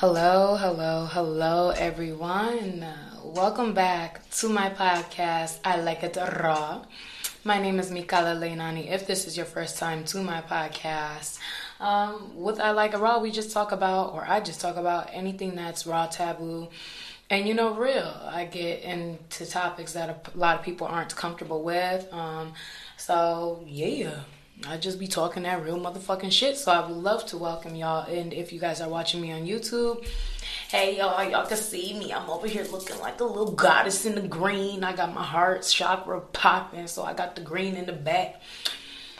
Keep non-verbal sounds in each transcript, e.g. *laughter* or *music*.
Hello, hello, hello, everyone. Welcome back to my podcast, I Like It Raw. My name is Mikala Leinani. If this is your first time to my podcast, um, with I Like It Raw, we just talk about, or I just talk about anything that's raw, taboo, and you know, real. I get into topics that a lot of people aren't comfortable with. Um, so, yeah. I just be talking that real motherfucking shit. So I would love to welcome y'all. And if you guys are watching me on YouTube, hey y'all, y'all can see me. I'm over here looking like a little goddess in the green. I got my heart chakra popping, so I got the green in the back.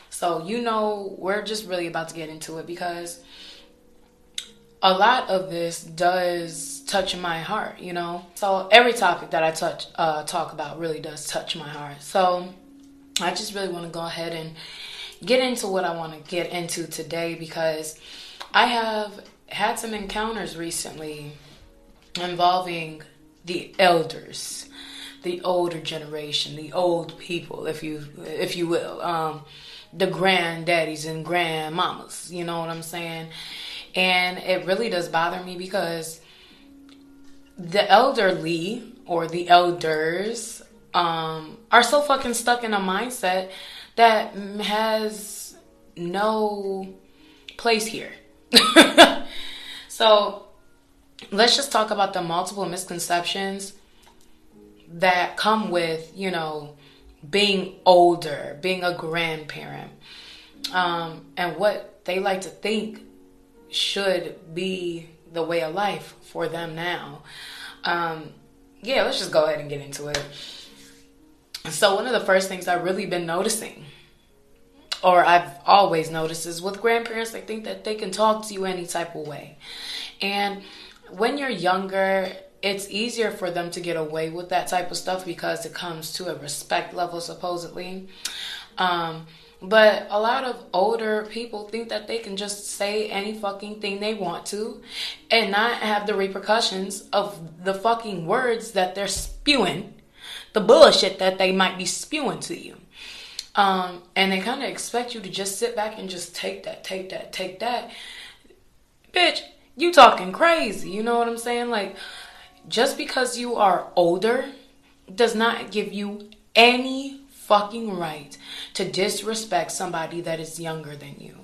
So you know, we're just really about to get into it because a lot of this does touch my heart, you know. So every topic that I touch uh, talk about really does touch my heart. So I just really want to go ahead and get into what I want to get into today because I have had some encounters recently involving the elders, the older generation, the old people, if you if you will, um, the granddaddies and grandmamas. You know what I'm saying? And it really does bother me because the elderly or the elders um, are so fucking stuck in a mindset that has no place here. *laughs* so let's just talk about the multiple misconceptions that come with, you know, being older, being a grandparent, um, and what they like to think should be the way of life for them now. Um, yeah, let's just go ahead and get into it. So, one of the first things I've really been noticing, or I've always noticed, is with grandparents, they think that they can talk to you any type of way. And when you're younger, it's easier for them to get away with that type of stuff because it comes to a respect level, supposedly. Um, but a lot of older people think that they can just say any fucking thing they want to and not have the repercussions of the fucking words that they're spewing the bullshit that they might be spewing to you. Um, and they kind of expect you to just sit back and just take that, take that, take that. Bitch, you talking crazy. You know what I'm saying? Like, just because you are older does not give you any fucking right to disrespect somebody that is younger than you.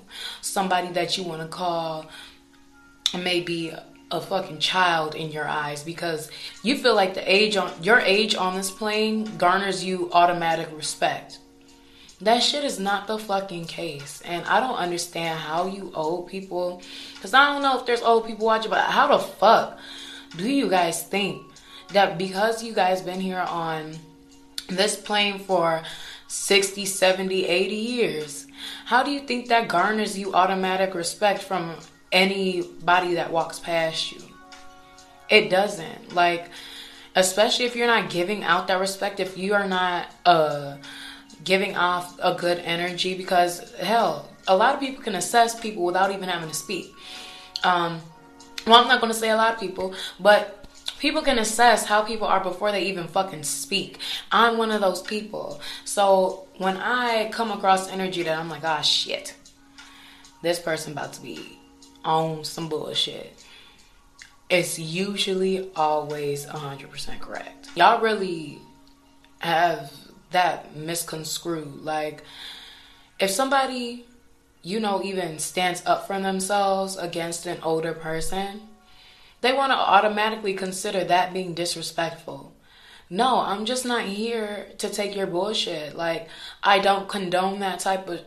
Somebody that you want to call maybe a fucking child in your eyes because you feel like the age on your age on this plane garners you automatic respect. That shit is not the fucking case. And I don't understand how you old people, because I don't know if there's old people watching, but how the fuck do you guys think that because you guys been here on this plane for 60, 70, 80 years, how do you think that garners you automatic respect from anybody that walks past you. It doesn't. Like, especially if you're not giving out that respect, if you are not uh, giving off a good energy, because hell, a lot of people can assess people without even having to speak. Um, well, I'm not going to say a lot of people, but people can assess how people are before they even fucking speak. I'm one of those people. So when I come across energy that I'm like, ah, shit, this person about to be on some bullshit, it's usually always 100% correct. Y'all really have that misconstrued. Like, if somebody, you know, even stands up for themselves against an older person, they want to automatically consider that being disrespectful. No, I'm just not here to take your bullshit. Like, I don't condone that type of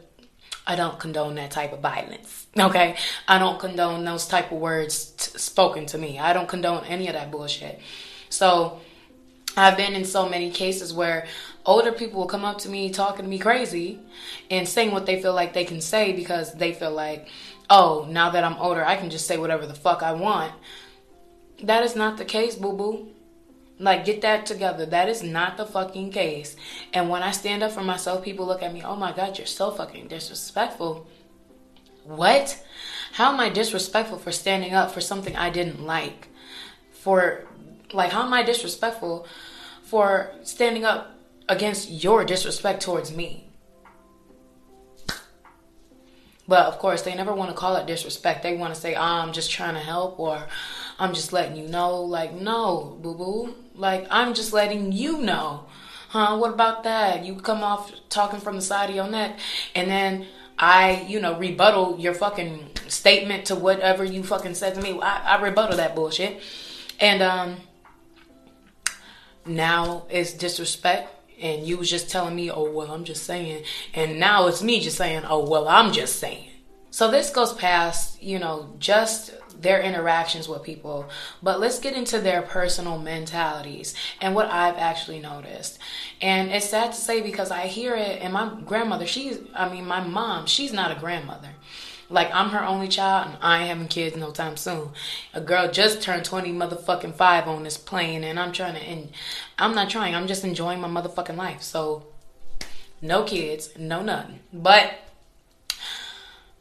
I don't condone that type of violence. Okay? I don't condone those type of words t- spoken to me. I don't condone any of that bullshit. So, I've been in so many cases where older people will come up to me talking to me crazy and saying what they feel like they can say because they feel like, oh, now that I'm older, I can just say whatever the fuck I want. That is not the case, boo boo. Like, get that together. That is not the fucking case. And when I stand up for myself, people look at me, oh my God, you're so fucking disrespectful. What? How am I disrespectful for standing up for something I didn't like? For, like, how am I disrespectful for standing up against your disrespect towards me? But of course, they never want to call it disrespect. They want to say, oh, I'm just trying to help, or I'm just letting you know. Like, no, boo boo. Like, I'm just letting you know. Huh? What about that? You come off talking from the side of your neck, and then I, you know, rebuttal your fucking statement to whatever you fucking said to me. I, I rebuttal that bullshit. And um now it's disrespect and you was just telling me, oh well I'm just saying and now it's me just saying, oh well I'm just saying. So this goes past, you know, just their interactions with people, but let's get into their personal mentalities and what I've actually noticed. And it's sad to say because I hear it, and my grandmother, she's, I mean, my mom, she's not a grandmother. Like I'm her only child, and I ain't having kids no time soon. A girl just turned twenty motherfucking five on this plane, and I'm trying to, and I'm not trying. I'm just enjoying my motherfucking life. So, no kids, no nothing. But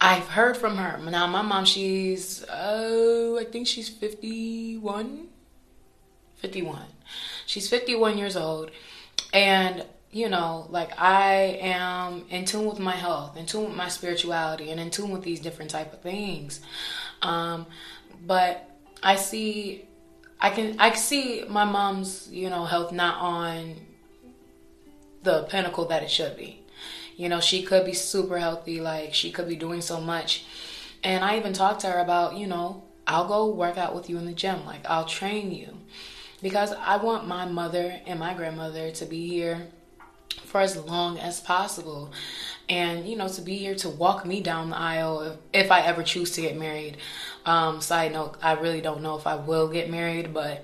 I've heard from her. Now, my mom, she's, oh, I think she's 51. 51. She's 51 years old. And, you know, like I am in tune with my health, in tune with my spirituality, and in tune with these different type of things. Um, but I see, I can, I see my mom's, you know, health not on the pinnacle that it should be. You know, she could be super healthy, like she could be doing so much. And I even talked to her about, you know, I'll go work out with you in the gym. Like, I'll train you. Because I want my mother and my grandmother to be here for as long as possible. And, you know, to be here to walk me down the aisle if, if I ever choose to get married. Um, side note, I really don't know if I will get married, but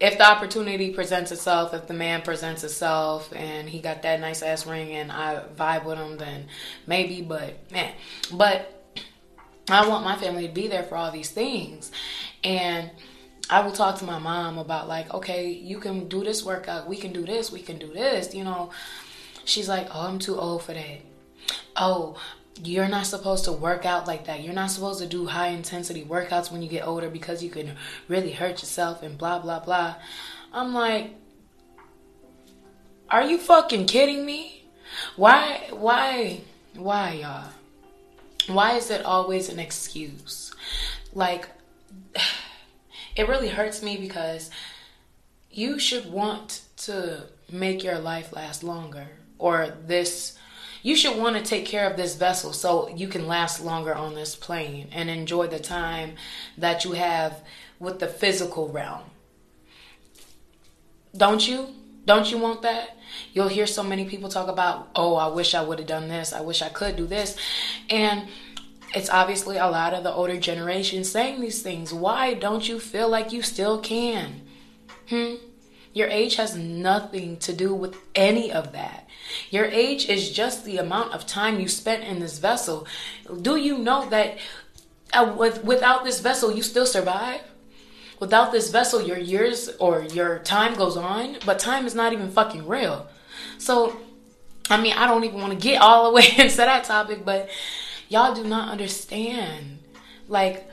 if the opportunity presents itself, if the man presents itself and he got that nice ass ring and I vibe with him, then maybe, but man, but I want my family to be there for all these things. And I will talk to my mom about, like, okay, you can do this workout, we can do this, we can do this, you know. She's like, oh, I'm too old for that. Oh, you're not supposed to work out like that. You're not supposed to do high intensity workouts when you get older because you can really hurt yourself and blah, blah, blah. I'm like, are you fucking kidding me? Why, why, why, y'all? Why is it always an excuse? Like, *sighs* it really hurts me because you should want to make your life last longer or this you should want to take care of this vessel so you can last longer on this plane and enjoy the time that you have with the physical realm. Don't you? Don't you want that? You'll hear so many people talk about, oh, I wish I would have done this. I wish I could do this. And it's obviously a lot of the older generation saying these things. Why don't you feel like you still can? Hmm? Your age has nothing to do with any of that. Your age is just the amount of time you spent in this vessel. Do you know that uh, without this vessel, you still survive? Without this vessel, your years or your time goes on, but time is not even fucking real. So, I mean, I don't even want to get all the way *laughs* into that topic, but y'all do not understand. Like,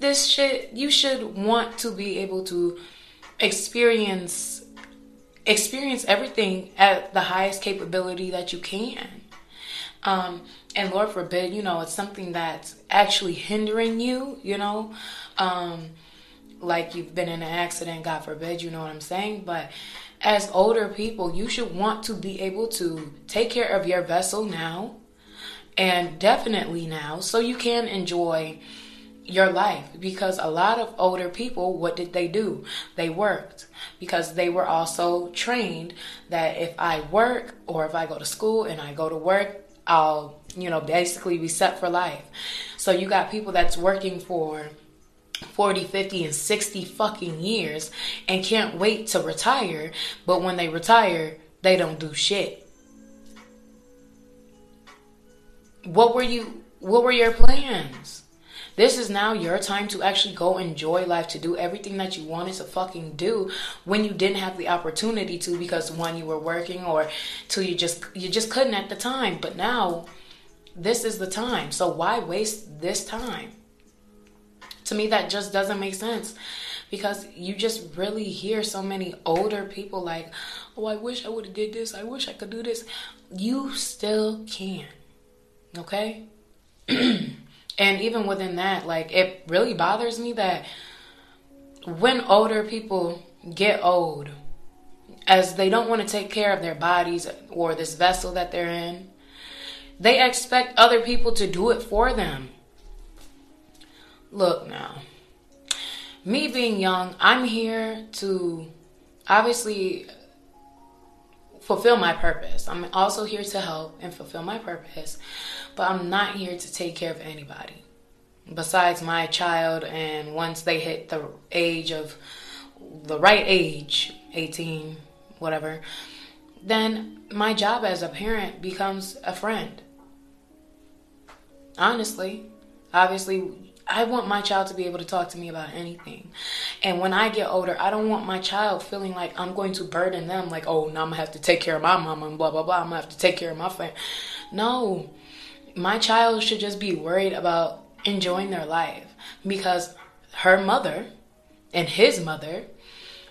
this shit, you should want to be able to experience experience everything at the highest capability that you can. Um, and Lord forbid, you know, it's something that's actually hindering you, you know, um, like you've been in an accident, God forbid, you know what I'm saying? But as older people, you should want to be able to take care of your vessel now and definitely now so you can enjoy your life. Because a lot of older people what did they do? They worked. Because they were also trained that if i work or if i go to school and i go to work i'll you know basically be set for life. So you got people that's working for 40 50 and 60 fucking years and can't wait to retire. But when they retire they don't do shit. What were you what were your plans this is now your time to actually go enjoy life, to do everything that you wanted to fucking do when you didn't have the opportunity to because one you were working or two you just you just couldn't at the time. But now this is the time. So why waste this time? To me that just doesn't make sense because you just really hear so many older people like, "Oh, I wish I would have did this. I wish I could do this." You still can. Okay? *clears throat* And even within that, like it really bothers me that when older people get old, as they don't want to take care of their bodies or this vessel that they're in, they expect other people to do it for them. Look now, me being young, I'm here to obviously fulfill my purpose. I'm also here to help and fulfill my purpose, but I'm not here to take care of anybody besides my child. And once they hit the age of the right age, 18, whatever, then my job as a parent becomes a friend. Honestly, obviously, I want my child to be able to talk to me about anything. And when I get older, I don't want my child feeling like I'm going to burden them, like, oh, now I'm gonna have to take care of my mama and blah, blah, blah. I'm gonna have to take care of my family. No, my child should just be worried about enjoying their life because her mother and his mother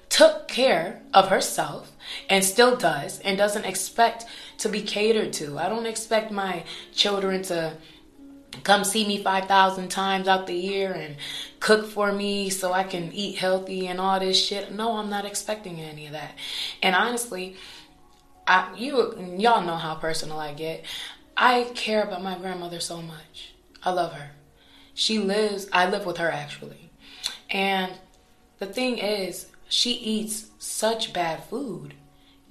took care of herself and still does and doesn't expect to be catered to. I don't expect my children to come see me 5,000 times out the year and cook for me so I can eat healthy and all this shit. No, I'm not expecting any of that. And honestly, I you y'all know how personal I get. I care about my grandmother so much. I love her. She lives, I live with her actually. And the thing is, she eats such bad food.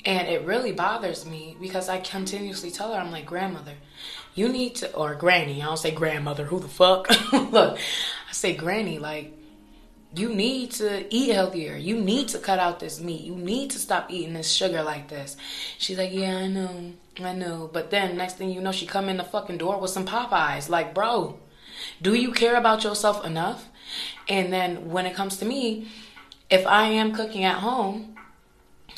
And it really bothers me because I continuously tell her, I'm like, grandmother, you need to, or granny, I don't say grandmother, who the fuck? *laughs* Look, I say granny, like, you need to eat healthier. You need to cut out this meat. You need to stop eating this sugar like this. She's like, yeah, I know, I know. But then next thing you know, she come in the fucking door with some Popeyes. Like, bro, do you care about yourself enough? And then when it comes to me, if I am cooking at home,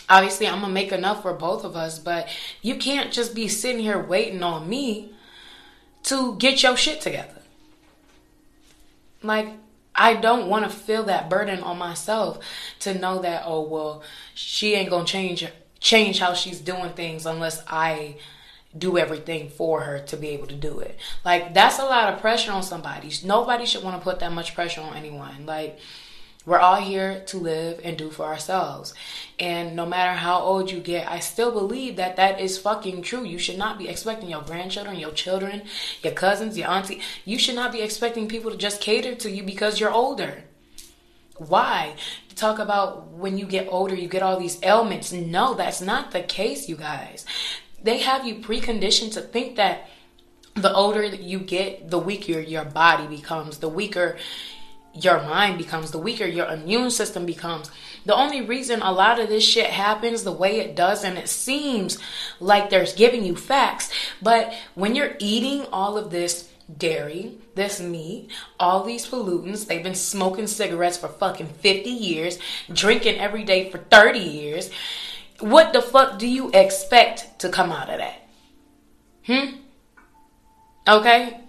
obviously I'm gonna make enough for both of us, but you can't just be sitting here waiting on me to get your shit together. Like, I don't want to feel that burden on myself to know that oh well she ain't gonna change change how she's doing things unless I do everything for her to be able to do it. Like that's a lot of pressure on somebody. Nobody should want to put that much pressure on anyone. Like we're all here to live and do for ourselves. And no matter how old you get, I still believe that that is fucking true. You should not be expecting your grandchildren, your children, your cousins, your auntie. You should not be expecting people to just cater to you because you're older. Why? Talk about when you get older, you get all these ailments. No, that's not the case, you guys. They have you preconditioned to think that the older you get, the weaker your body becomes, the weaker your mind becomes, the weaker your immune system becomes. The only reason a lot of this shit happens the way it does, and it seems like there's giving you facts, but when you're eating all of this dairy, this meat, all these pollutants, they've been smoking cigarettes for fucking 50 years, drinking every day for 30 years. What the fuck do you expect to come out of that? Hmm? Okay?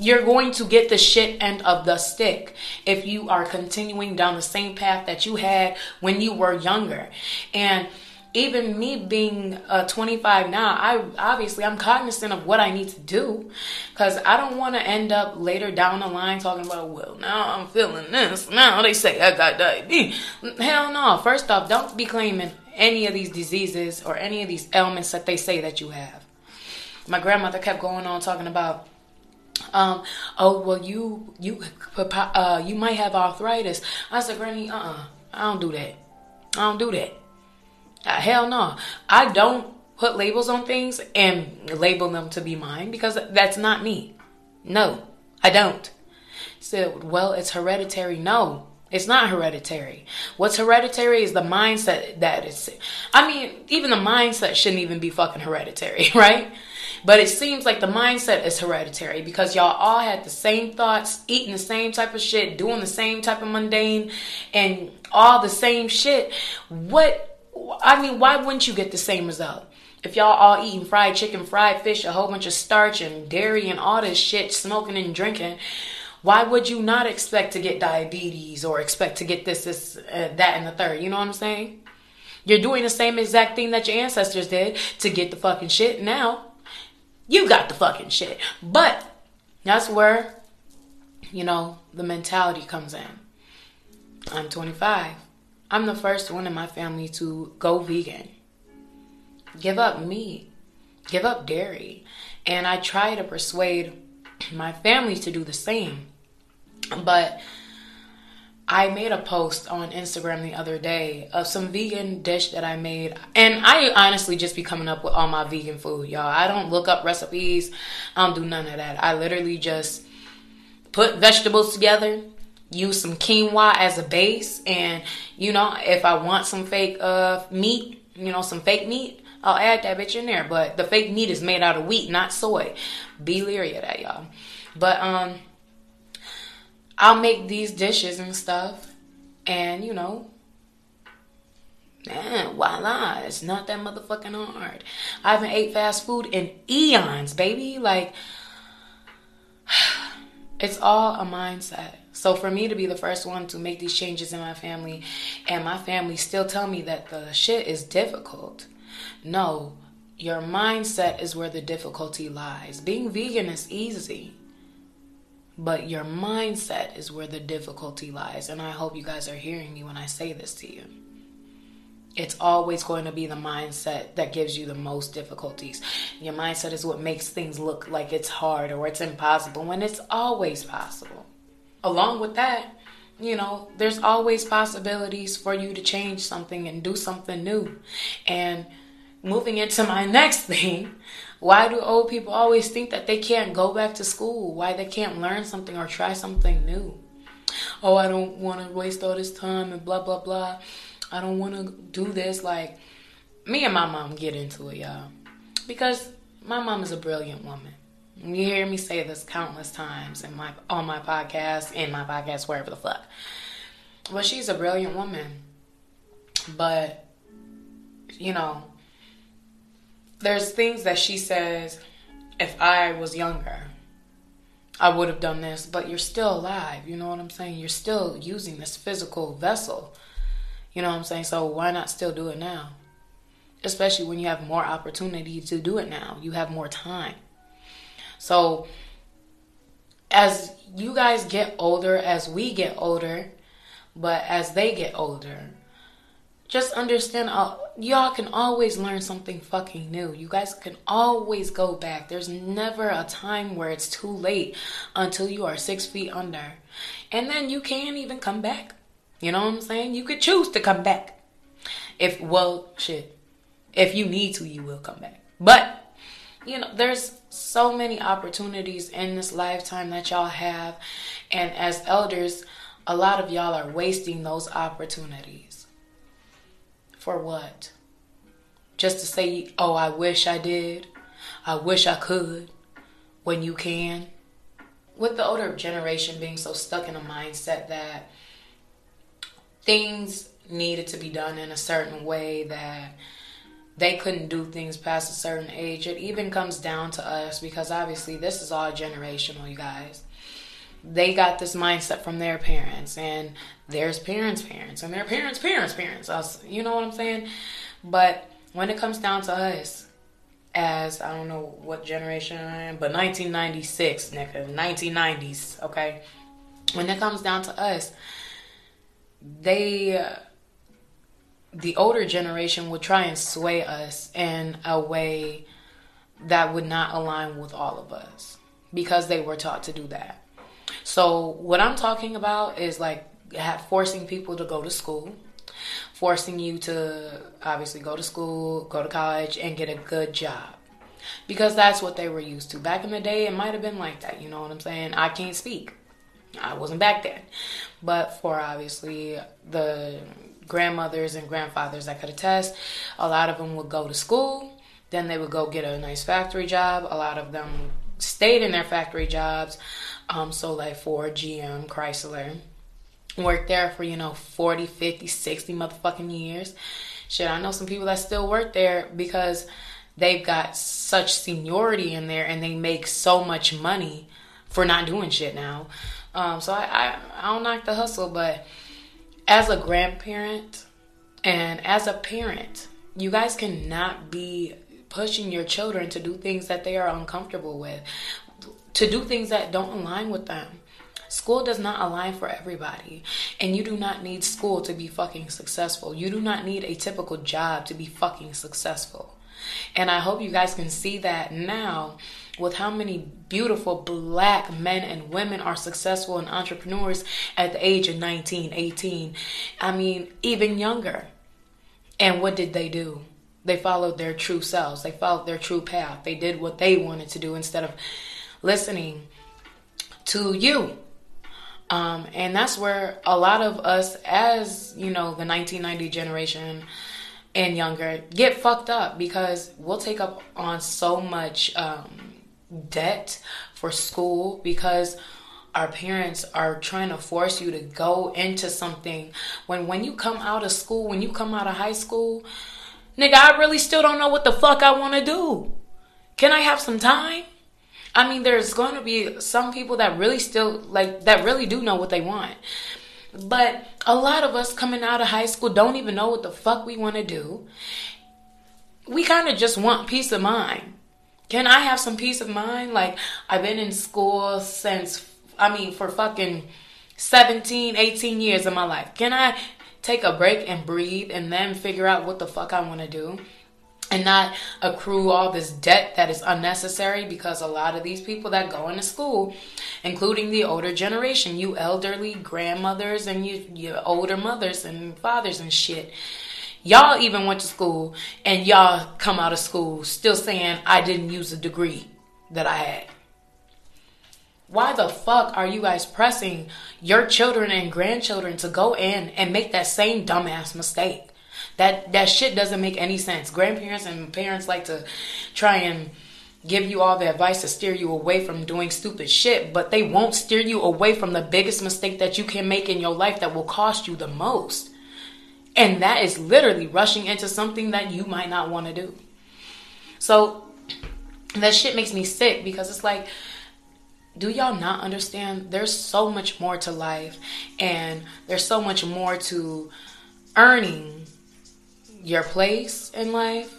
You're going to get the shit end of the stick if you are continuing down the same path that you had when you were younger. And even me being uh, 25 now, I obviously I'm cognizant of what I need to do because I don't want to end up later down the line talking about, well, now I'm feeling this. Now they say I got diabetes. Hell no. First off, don't be claiming any of these diseases or any of these ailments that they say that you have. My grandmother kept going on talking about um, oh well, you you uh, you might have arthritis. I said, Granny, uh, uh-uh, I don't do that. I don't do that. Uh, hell no, I don't put labels on things and label them to be mine because that's not me. No, I don't. Said, well, it's hereditary. No, it's not hereditary. What's hereditary is the mindset that it's. I mean, even the mindset shouldn't even be fucking hereditary, *laughs* right? But it seems like the mindset is hereditary because y'all all had the same thoughts, eating the same type of shit, doing the same type of mundane, and all the same shit. What, I mean, why wouldn't you get the same result? If y'all all eating fried chicken, fried fish, a whole bunch of starch and dairy and all this shit, smoking and drinking, why would you not expect to get diabetes or expect to get this, this, uh, that, and the third? You know what I'm saying? You're doing the same exact thing that your ancestors did to get the fucking shit. Now, you got the fucking shit. But that's where, you know, the mentality comes in. I'm 25. I'm the first one in my family to go vegan. Give up meat. Give up dairy. And I try to persuade my family to do the same. But I made a post on Instagram the other day of some vegan dish that I made. And I honestly just be coming up with all my vegan food, y'all. I don't look up recipes. I don't do none of that. I literally just put vegetables together, use some quinoa as a base, and you know, if I want some fake uh meat, you know, some fake meat, I'll add that bitch in there. But the fake meat is made out of wheat, not soy. Be leery of that, y'all. But um I'll make these dishes and stuff, and you know, man, voila, it's not that motherfucking hard. I haven't ate fast food in eons, baby. Like, *sighs* it's all a mindset. So for me to be the first one to make these changes in my family, and my family still tell me that the shit is difficult. No, your mindset is where the difficulty lies. Being vegan is easy. But your mindset is where the difficulty lies. And I hope you guys are hearing me when I say this to you. It's always going to be the mindset that gives you the most difficulties. Your mindset is what makes things look like it's hard or it's impossible when it's always possible. Along with that, you know, there's always possibilities for you to change something and do something new. And moving into my next thing, why do old people always think that they can't go back to school? Why they can't learn something or try something new? Oh, I don't want to waste all this time and blah, blah, blah. I don't want to do this. Like, me and my mom get into it, y'all. Because my mom is a brilliant woman. You hear me say this countless times in my on my podcast, in my podcast, wherever the fuck. Well, she's a brilliant woman. But, you know, there's things that she says if I was younger, I would have done this, but you're still alive. You know what I'm saying? You're still using this physical vessel. You know what I'm saying? So why not still do it now? Especially when you have more opportunity to do it now. You have more time. So as you guys get older, as we get older, but as they get older, just understand uh, y'all can always learn something fucking new. You guys can always go back. There's never a time where it's too late until you are six feet under. And then you can't even come back. You know what I'm saying? You could choose to come back. If, well, shit. If you need to, you will come back. But, you know, there's so many opportunities in this lifetime that y'all have. And as elders, a lot of y'all are wasting those opportunities for what? Just to say, oh, I wish I did. I wish I could. When you can. With the older generation being so stuck in a mindset that things needed to be done in a certain way that they couldn't do things past a certain age. It even comes down to us because obviously this is all generational, you guys they got this mindset from their parents and there's parents parents and their parents parents parents. Us you know what i'm saying? But when it comes down to us as i don't know what generation i am but 1996 nigga 1990s okay? When it comes down to us they the older generation would try and sway us in a way that would not align with all of us because they were taught to do that. So what I'm talking about is like forcing people to go to school, forcing you to obviously go to school, go to college, and get a good job. Because that's what they were used to. Back in the day, it might have been like that. You know what I'm saying? I can't speak. I wasn't back then. But for obviously the grandmothers and grandfathers that could attest, a lot of them would go to school, then they would go get a nice factory job. A lot of them stayed in their factory jobs um, so like for GM, Chrysler. Worked there for, you know, 40, 50, 60 motherfucking years. Shit, I know some people that still work there because they've got such seniority in there and they make so much money for not doing shit now. Um, so I, I, I don't like the hustle, but as a grandparent and as a parent, you guys cannot be pushing your children to do things that they are uncomfortable with to do things that don't align with them. School does not align for everybody. And you do not need school to be fucking successful. You do not need a typical job to be fucking successful. And I hope you guys can see that now with how many beautiful black men and women are successful and entrepreneurs at the age of 19, 18. I mean, even younger. And what did they do? They followed their true selves. They followed their true path. They did what they wanted to do instead of listening to you. Um, and that's where a lot of us, as you know, the 1990 generation and younger, get fucked up because we'll take up on so much um, debt for school because our parents are trying to force you to go into something. When when you come out of school when you come out of high school nigga i really still don't know what the fuck i want to do. Can i have some time i mean there's going to be some people that really still like that really do know what they want but a lot of us coming out of high school don't even know what the fuck we want to do we kind of just want peace of mind can I have some peace of mind? Like, I've been in school since, I mean, for fucking 17, 18 years of my life. Can I take a break and breathe and then figure out what the fuck I want to do? And not accrue all this debt that is unnecessary because a lot of these people that go into school, including the older generation, you elderly grandmothers and you, your older mothers and fathers and shit, Y'all even went to school and y'all come out of school still saying I didn't use the degree that I had. Why the fuck are you guys pressing your children and grandchildren to go in and make that same dumbass mistake? That that shit doesn't make any sense. Grandparents and parents like to try and give you all the advice to steer you away from doing stupid shit, but they won't steer you away from the biggest mistake that you can make in your life that will cost you the most. And that is literally rushing into something that you might not want to do. So that shit makes me sick because it's like, do y'all not understand? There's so much more to life, and there's so much more to earning your place in life,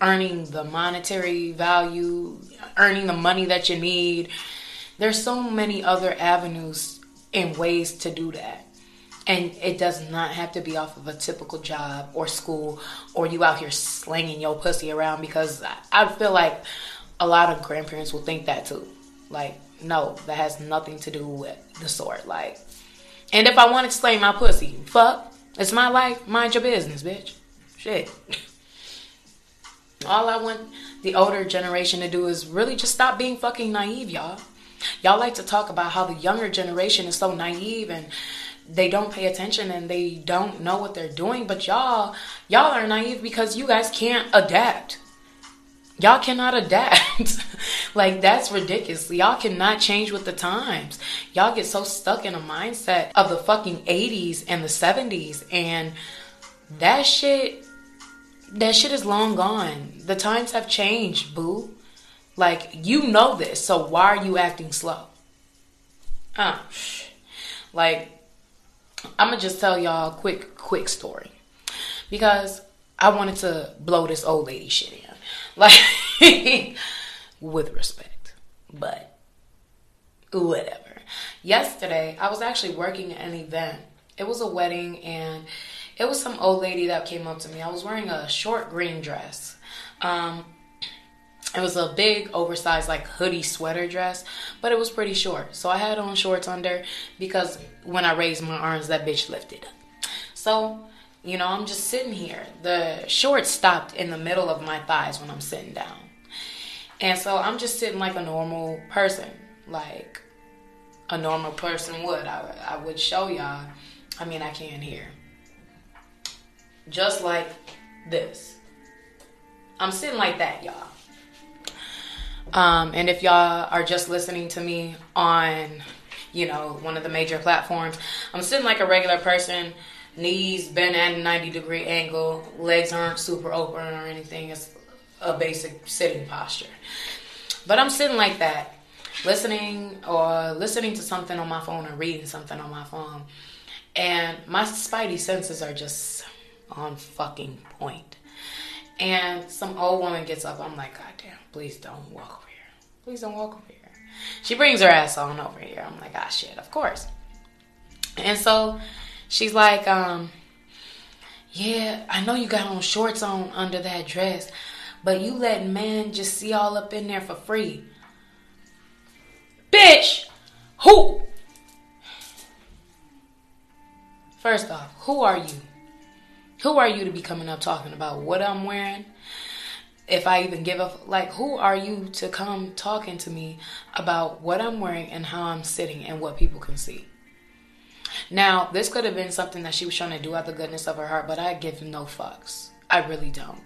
earning the monetary value, earning the money that you need. There's so many other avenues and ways to do that. And it does not have to be off of a typical job or school or you out here slinging your pussy around because I feel like a lot of grandparents will think that too. Like, no, that has nothing to do with the sort. Like, and if I wanted to sling my pussy, fuck, it's my life. Mind your business, bitch. Shit. All I want the older generation to do is really just stop being fucking naive, y'all. Y'all like to talk about how the younger generation is so naive and they don't pay attention and they don't know what they're doing but y'all y'all are naive because you guys can't adapt y'all cannot adapt *laughs* like that's ridiculous y'all cannot change with the times y'all get so stuck in a mindset of the fucking 80s and the 70s and that shit that shit is long gone. The times have changed boo. Like you know this so why are you acting slow? Uh, like I'm gonna just tell y'all a quick, quick story. Because I wanted to blow this old lady shit in, *laughs* like with respect, but whatever. Yesterday, I was actually working at an event. It was a wedding, and it was some old lady that came up to me. I was wearing a short green dress. Um, it was a big oversized like hoodie sweater dress but it was pretty short. So i had on shorts under because when i raised my arms that bitch lifted so you know i'm just sitting here. The shorts stopped in the middle of my thighs when i'm sitting down. And so i'm just sitting like a normal person like a normal person would. I, I would show y'all. I mean i can't hear just like this i'm sitting like that y'all um, and if y'all are just listening to me on, you know, one of the major platforms, I'm sitting like a regular person, knees bent at a 90 degree angle, legs aren't super open or anything. It's a basic sitting posture. But I'm sitting like that, listening or listening to something on my phone or reading something on my phone. And my spidey senses are just on fucking point. And some old woman gets up. I'm like, God damn, please don't walk over here. Please don't walk over here. She brings her ass on over here. I'm like, ah, shit, of course. And so she's like, um, yeah, I know you got on shorts on under that dress, but you let men just see all up in there for free. Bitch, who? First off, who are you? Who are you to be coming up talking about what I'm wearing? If I even give a like, who are you to come talking to me about what I'm wearing and how I'm sitting and what people can see? Now, this could have been something that she was trying to do out of the goodness of her heart, but I give no fucks. I really don't.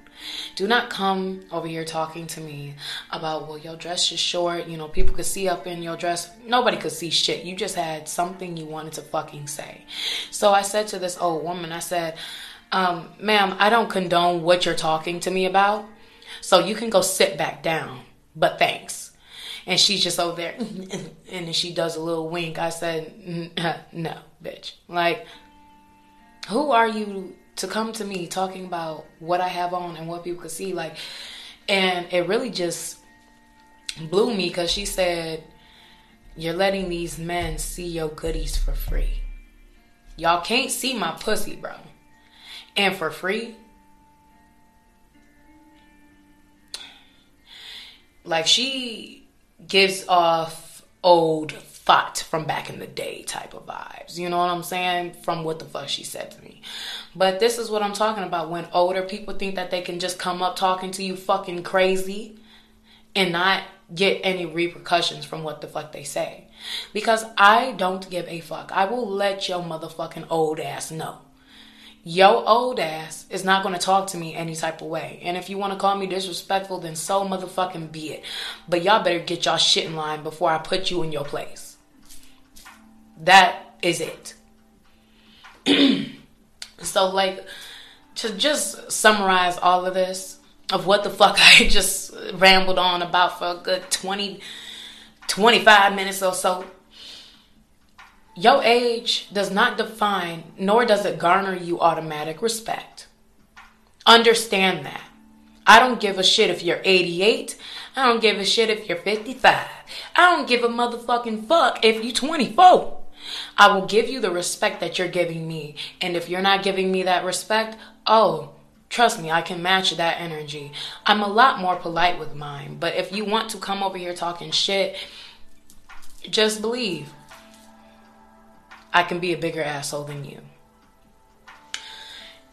Do not come over here talking to me about, well, your dress is short. You know, people could see up in your dress. Nobody could see shit. You just had something you wanted to fucking say. So I said to this old woman, I said, um, ma'am, I don't condone what you're talking to me about. So you can go sit back down, but thanks. And she's just over there, *laughs* and she does a little wink. I said, *laughs* no, bitch. Like, who are you to come to me talking about what I have on and what people could see? Like, and it really just blew me because she said, You're letting these men see your goodies for free. Y'all can't see my pussy, bro. And for free, like she gives off old thought from back in the day type of vibes. You know what I'm saying? From what the fuck she said to me. But this is what I'm talking about when older people think that they can just come up talking to you fucking crazy and not get any repercussions from what the fuck they say. Because I don't give a fuck. I will let your motherfucking old ass know yo old ass is not going to talk to me any type of way. And if you want to call me disrespectful, then so motherfucking be it. But y'all better get y'all shit in line before I put you in your place. That is it. *clears throat* so, like, to just summarize all of this, of what the fuck *laughs* I just rambled on about for a good 20, 25 minutes or so your age does not define, nor does it garner you automatic respect. Understand that. I don't give a shit if you're 88. I don't give a shit if you're 55. I don't give a motherfucking fuck if you're 24. I will give you the respect that you're giving me. And if you're not giving me that respect, oh, trust me, I can match that energy. I'm a lot more polite with mine. But if you want to come over here talking shit, just believe I can be a bigger asshole than you.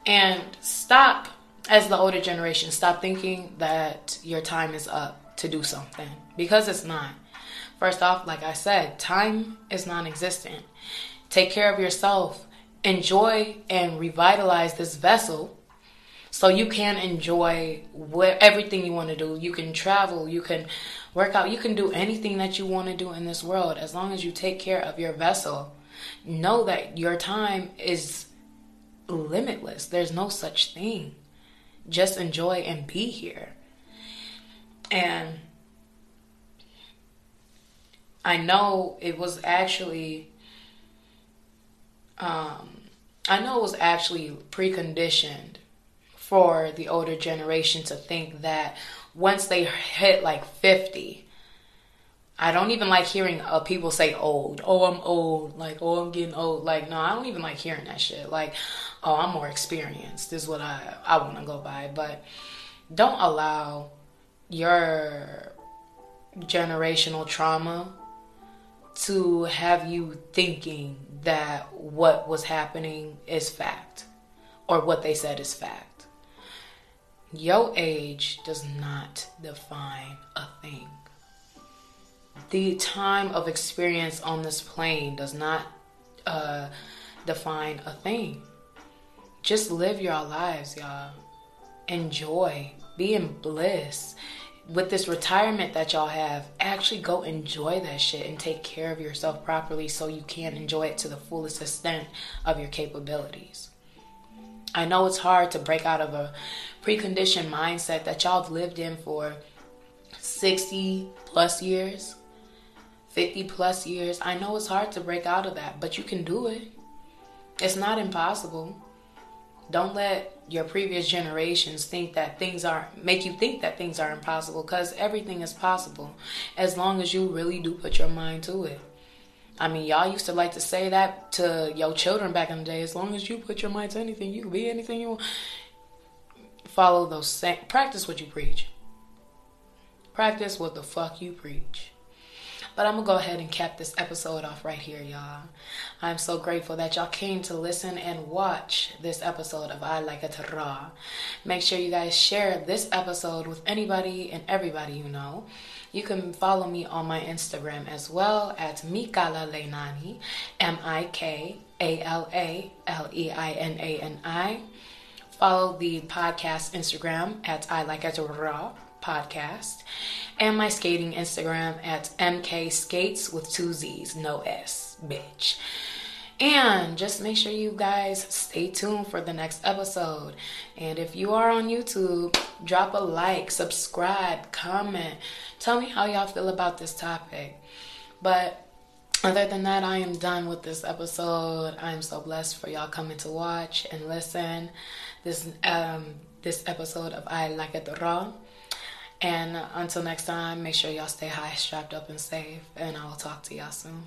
And stop, as the older generation, stop thinking that your time is up to do something because it's not. First off, like I said, time is non existent. Take care of yourself, enjoy and revitalize this vessel so you can enjoy what, everything you want to do. You can travel, you can work out, you can do anything that you want to do in this world as long as you take care of your vessel know that your time is limitless. There's no such thing. Just enjoy and be here. And I know it was actually um, I know it was actually preconditioned for the older generation to think that once they hit like 50 I don't even like hearing uh, people say old. Oh, I'm old. Like, oh, I'm getting old. Like, no, I don't even like hearing that shit. Like, oh, I'm more experienced. This is what I I want to go by. But don't allow your generational trauma to have you thinking that what was happening is fact or what they said is fact. Your age does not define a thing the time of experience on this plane does not uh, define a thing. Just live your lives, y'all. Enjoy. Be in bliss. With this retirement that y'all have, actually go enjoy that shit and take care of yourself properly so you can enjoy it to the fullest extent of your capabilities. I know it's hard to break out of a preconditioned mindset that y'all have lived in for 60 plus years 50 plus years. I know it's hard to break out of that, but you can do it. It's not impossible. Don't let your previous generations think that things are make you think that things are impossible because everything is possible as long as you really do put your mind to it. I mean, y'all used to like to say that to your children back in the day. As long as you put your mind to anything, you can be anything you want. Follow those same, practice what you preach. Practice what the fuck you preach. But I'm gonna go ahead and cap this episode off right here, y'all. I'm so grateful that y'all came to listen and watch this episode of I Like It Raw. Make sure you guys share this episode with anybody and everybody you know. You can follow me on my Instagram as well at Mikala Leinani, M I K A L A L E I N A N I. Follow the podcast Instagram at I Like It Raw podcast and my skating Instagram at MK Skates with two Z's, no S, bitch. And just make sure you guys stay tuned for the next episode. And if you are on YouTube, drop a like, subscribe, comment. Tell me how y'all feel about this topic. But other than that, I am done with this episode. I am so blessed for y'all coming to watch and listen this um this episode of I Like It Raw. And until next time, make sure y'all stay high, strapped up, and safe. And I will talk to y'all soon.